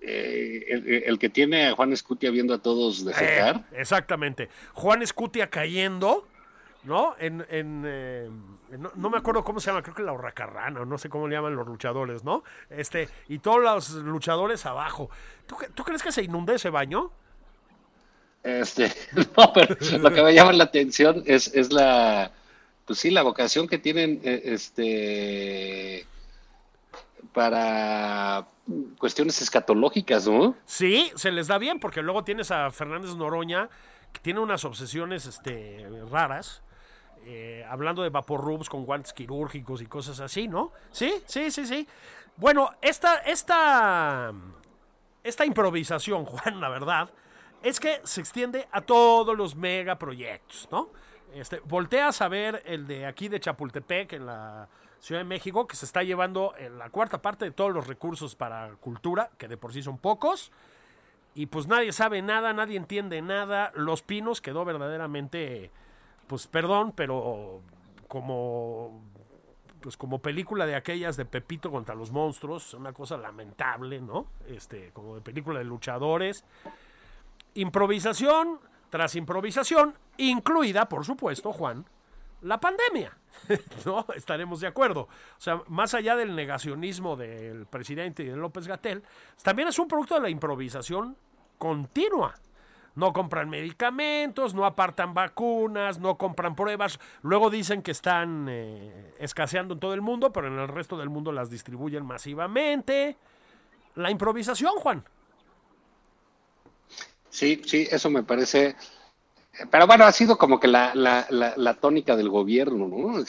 S7: Eh, el, el que tiene a Juan Escutia viendo a todos defecar.
S1: Eh, exactamente. Juan Escutia cayendo, ¿no? En, en, eh, en- no, no me acuerdo cómo se llama, creo que la Hurracarrana, o no sé cómo le llaman los luchadores, ¿no? Este, y todos los luchadores abajo. ¿Tú, tú crees que se inunde ese baño?
S7: Este, no, pero lo que me llama la atención es, es la, pues sí, la vocación que tienen eh, este para cuestiones escatológicas, ¿no?
S1: Sí, se les da bien, porque luego tienes a Fernández Noroña, que tiene unas obsesiones este, raras, eh, hablando de vaporrubs con guantes quirúrgicos y cosas así, ¿no? Sí, sí, sí, sí. Bueno, esta, esta, esta improvisación, Juan, la verdad, es que se extiende a todos los megaproyectos, ¿no? Este, volteas a ver el de aquí de Chapultepec, en la Ciudad de México, que se está llevando en la cuarta parte de todos los recursos para cultura, que de por sí son pocos, y pues nadie sabe nada, nadie entiende nada. Los Pinos quedó verdaderamente, pues perdón, pero como pues como película de aquellas de Pepito contra los monstruos, una cosa lamentable, ¿no? Este, como de película de luchadores. Improvisación tras improvisación, incluida, por supuesto, Juan, la pandemia. ¿No? Estaremos de acuerdo. O sea, más allá del negacionismo del presidente y de López Gatel, también es un producto de la improvisación continua. No compran medicamentos, no apartan vacunas, no compran pruebas. Luego dicen que están eh, escaseando en todo el mundo, pero en el resto del mundo las distribuyen masivamente. La improvisación, Juan.
S7: Sí, sí, eso me parece. Pero bueno, ha sido como que la, la, la, tónica del gobierno, ¿no?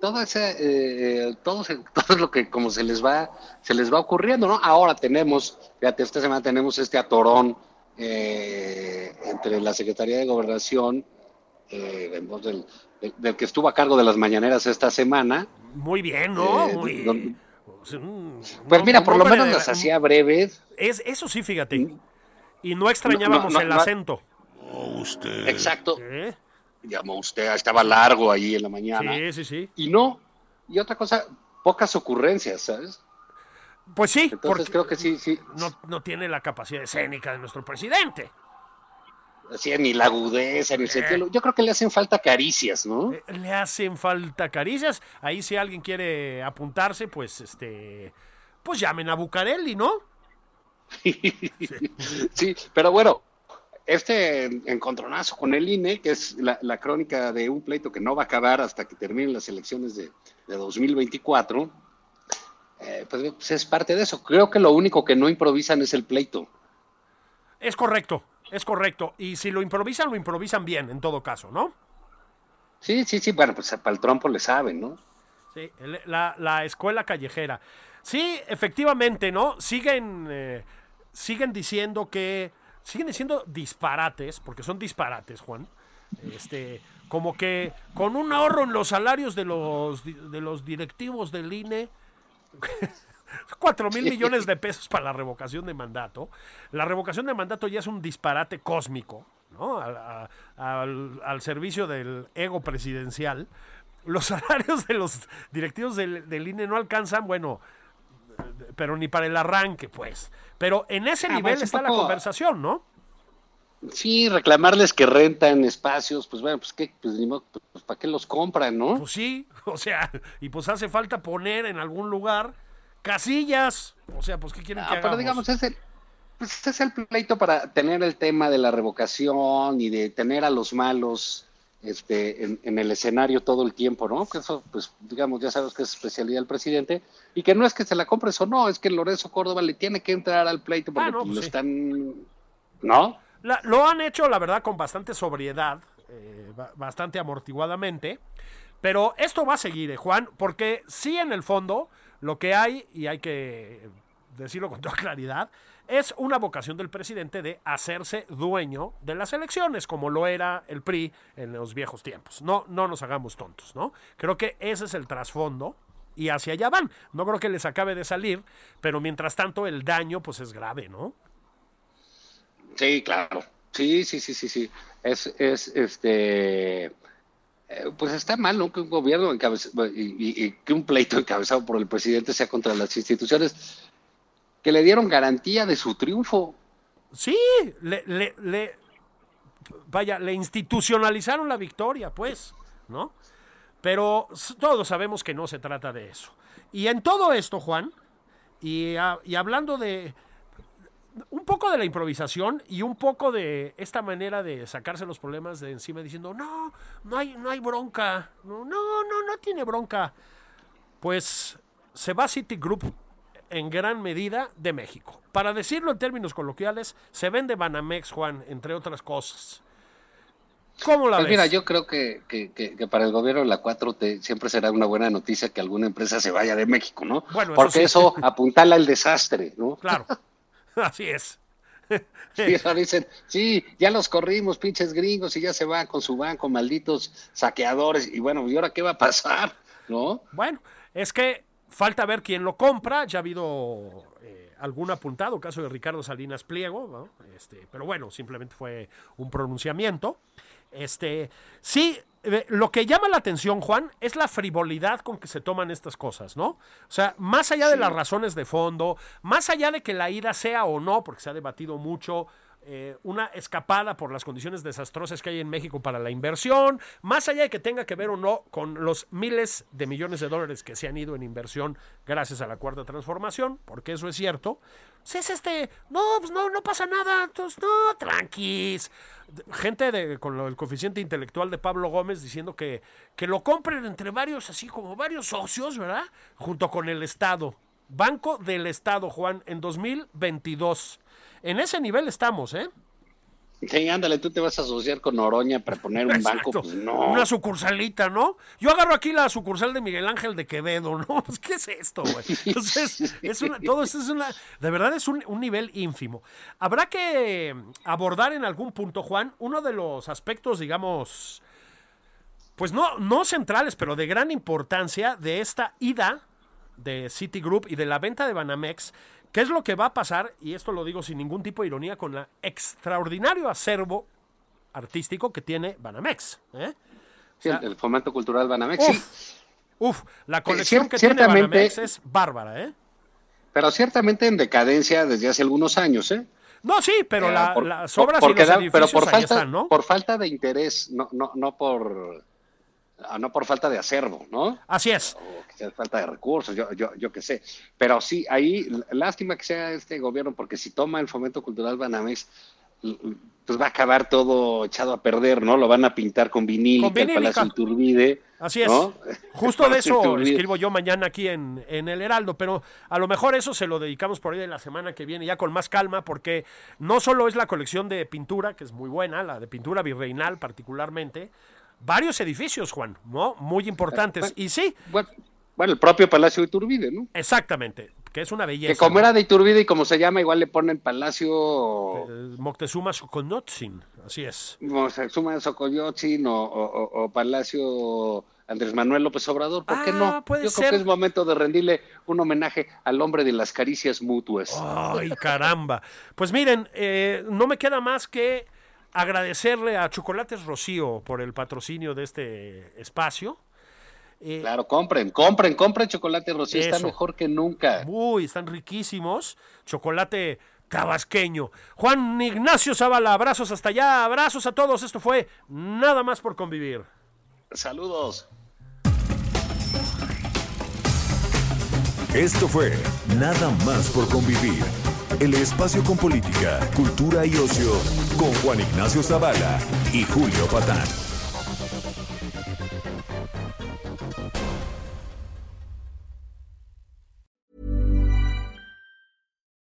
S7: todo ese, eh, todo, todo lo que como se les va, se les va ocurriendo, ¿no? Ahora tenemos, fíjate, esta semana tenemos este atorón eh, entre la Secretaría de Gobernación, eh, del, del, que estuvo a cargo de las mañaneras esta semana.
S1: Muy bien, ¿no? Muy...
S7: pues mira, por lo menos las hacía breves.
S1: Es, eso sí, fíjate. Y no extrañábamos el acento.
S7: usted. Exacto. Llamó usted, estaba largo ahí en la mañana.
S1: Sí, sí, sí.
S7: Y no, y otra cosa, pocas ocurrencias, ¿sabes?
S1: Pues sí,
S7: Entonces porque creo que sí, sí.
S1: No, no tiene la capacidad escénica de nuestro presidente.
S7: Así, ni la agudeza, ni el sentido. Yo creo que le hacen falta caricias, ¿no?
S1: Eh, le hacen falta caricias. Ahí si alguien quiere apuntarse, pues este, pues llamen a Bucarelli, ¿no?
S7: sí, pero bueno, este encontronazo con el INE, que es la, crónica de un pleito que no va a acabar hasta que terminen las elecciones de, 2024, eh, pues, pues, es parte de eso. Creo que lo único que no improvisan es el pleito.
S1: Es correcto, es correcto. Y si lo improvisan, lo improvisan bien, en todo caso, ¿no?
S7: Sí, sí, sí. Bueno, pues para el trompo le saben, ¿no?
S1: Sí, la, la escuela callejera. Sí, efectivamente, ¿no? Siguen, eh, siguen diciendo que, siguen diciendo disparates, porque son disparates, Juan. Este, como que con un ahorro en los salarios de los, de los directivos del INE, cuatro mil millones de pesos para la revocación de mandato. La revocación de mandato ya es un disparate cósmico, ¿no? Al, al, servicio del ego presidencial. Los salarios de los directivos del, del INE no alcanzan, bueno, pero ni para el arranque, pues. Pero en ese ah, nivel está la conversación, ¿no?
S7: Sí, reclamarles que rentan espacios, pues bueno, pues qué, pues, pues ¿para qué los compran, no?
S1: Pues sí, o sea, y pues hace falta poner en algún lugar casillas, o sea, pues qué quieren ah, que hagamos?
S7: Pero digamos, es el, pues es el pleito para tener el tema de la revocación y de tener a los malos este, en, el escenario todo el tiempo, ¿no? Que eso, pues, digamos, ya sabes que es especialidad del presidente, y que no es que se la compres o no, es que Lorenzo Córdoba le tiene que entrar al pleito porque ah, no, pues, lo están, ¿no?
S1: Lo han hecho, la verdad, con bastante sobriedad, eh, bastante amortiguadamente, pero esto va a seguir, ¿eh, Juan, porque sí, en el fondo, lo que hay, y hay que decirlo con toda claridad, es una vocación del presidente de hacerse dueño de las elecciones, como lo era el PRI en los viejos tiempos. No, no nos hagamos tontos, ¿no? Creo que ese es el trasfondo y hacia allá van. No creo que les acabe de salir, pero mientras tanto el daño pues es grave, ¿no?
S7: Sí, claro. Sí, sí, sí, sí, sí. Es, es este eh, pues está mal, ¿no? Que un gobierno encabezado y, que un pleito encabezado por el presidente sea contra las instituciones que le dieron garantía de su triunfo.
S1: Sí, le, le, vaya, le institucionalizaron la victoria, pues, ¿no? Pero todos sabemos que no se trata de eso. Y en todo esto, Juan, y hablando de un poco de la improvisación y un poco de esta manera de sacarse los problemas de encima diciendo, no, no hay, no hay bronca, no, no, no, no tiene bronca. Pues se va Citigroup en gran medida de México. Para decirlo en términos coloquiales, se vende Banamex, Juan, entre otras cosas. ¿Cómo la
S7: Pues
S1: ves?
S7: mira, yo creo que, que- que- que para el gobierno de la 4T siempre será una buena noticia que alguna empresa se vaya de México, ¿no?
S1: Bueno, eso
S7: Porque
S1: sí.
S7: eso apuntala al desastre, ¿no?
S1: Claro, así es.
S7: Y ahora dicen, sí, ya los corrimos, pinches gringos, y ya se van con su banco, malditos saqueadores. Y bueno, ¿y ahora qué va a pasar? ¿No?
S1: Bueno, es que falta ver quién lo compra. Ya ha habido eh, algún apuntado, caso de Ricardo Salinas Pliego, ¿no? este, pero bueno, simplemente fue un pronunciamiento. Este, sí, eh, lo que llama la atención, Juan, es la frivolidad con que se toman estas cosas, ¿no? O sea, más allá de las razones de fondo, más allá de que la ida sea o no, porque se ha debatido mucho, eh, una escapada por las condiciones desastrosas que hay en México para la inversión, más allá de que tenga que ver o no con los miles de millones de dólares que se han ido en inversión gracias a la cuarta transformación, porque eso es cierto. Pues es este, no, pues no, no pasa nada, entonces no, tranquis. Gente de, con el coeficiente intelectual de Pablo Gómez diciendo que, que lo compren entre varios, así como varios socios, ¿verdad? Junto con el Estado. Banco del Estado, Juan, en 2022. En ese nivel estamos, ¿eh?
S7: Sí, ándale, tú te vas a asociar con Oroña para poner un banco, pues no.
S1: Una sucursalita, ¿no? Yo agarro aquí la sucursal de Miguel Ángel de Quevedo, ¿no? Pues, ¿qué es esto, güey? Entonces, es una, todo esto es una, de verdad es un, un nivel ínfimo. Habrá que abordar en algún punto, Juan, uno de los aspectos, digamos, pues no, no centrales, pero de gran importancia de esta ida de Citigroup y de la venta de Banamex, ¿Qué es lo que va a pasar? Y esto lo digo sin ningún tipo de ironía, con el extraordinario acervo artístico que tiene Banamex. ¿eh?
S7: Sí, el, el fomento cultural Banamex, sí.
S1: Uf, uf, la colección
S7: cier-
S1: que tiene Banamex es bárbara, ¿eh?
S7: Pero ciertamente en decadencia desde hace algunos años, ¿eh?
S1: No, sí, pero
S7: Eh,
S1: la-
S7: por-
S1: las
S7: por-
S1: obras
S7: porque
S1: y los edificios
S7: pero por
S1: ahí
S7: falta,
S1: están, ¿no?
S7: por falta de interés, no, no, no por no por falta de acervo, ¿no?
S1: Así es.
S7: O quizás falta de recursos, yo, yo, yo qué sé. Pero sí, ahí, lástima que sea este gobierno, porque si toma el fomento cultural l- pues va a acabar todo echado a perder, ¿no? Lo van a pintar con
S1: Con
S7: el Palacio. Iturbide.
S1: Así es.
S7: ¿no?
S1: Justo de eso
S7: Iturbide.
S1: escribo yo mañana aquí en, en El Heraldo, pero a lo mejor eso se lo dedicamos por ahí de la semana que viene, ya con más calma, porque no solo es la colección de pintura, que es muy buena, la de pintura virreinal particularmente, varios edificios, Juan, ¿no? Muy importantes. Y sí,
S7: Bueno, bueno, el propio Palacio Iturbide, ¿no?
S1: exactamente, que es una belleza.
S7: Que como era de Iturbide y como se llama, igual le ponen Palacio
S1: Eh, Moctezuma Xoconotzin, así es.
S7: Moctezuma Xocoyotzin o, o- o- o Palacio Andrés Manuel López Obrador, ¿por qué
S1: Ah,
S7: no?
S1: puede
S7: Yo
S1: ser.
S7: creo que es momento de rendirle un homenaje al hombre de las caricias mutuas.
S1: Ay, caramba. Pues miren, eh, no me queda más que agradecerle a Chocolates Rocío por el patrocinio de este espacio. Eh,
S7: Claro, compren, compren, compren chocolate Rocío, está mejor que nunca.
S1: Uy, están riquísimos. Chocolate tabasqueño. Juan Ignacio Zavala, abrazos hasta allá, abrazos a todos. Esto fue Nada más por convivir.
S7: Saludos.
S6: Esto fue Nada más por convivir. El espacio con política, cultura y ocio con Juan Ignacio Zavala y Julio Patán.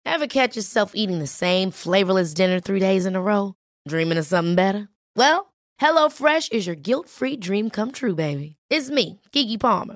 S8: Ever catch yourself eating the same flavorless dinner three days in a row? Dreaming of something better? Well, HelloFresh is your guilt-free dream come true, baby. It's me, Kiki Palmer.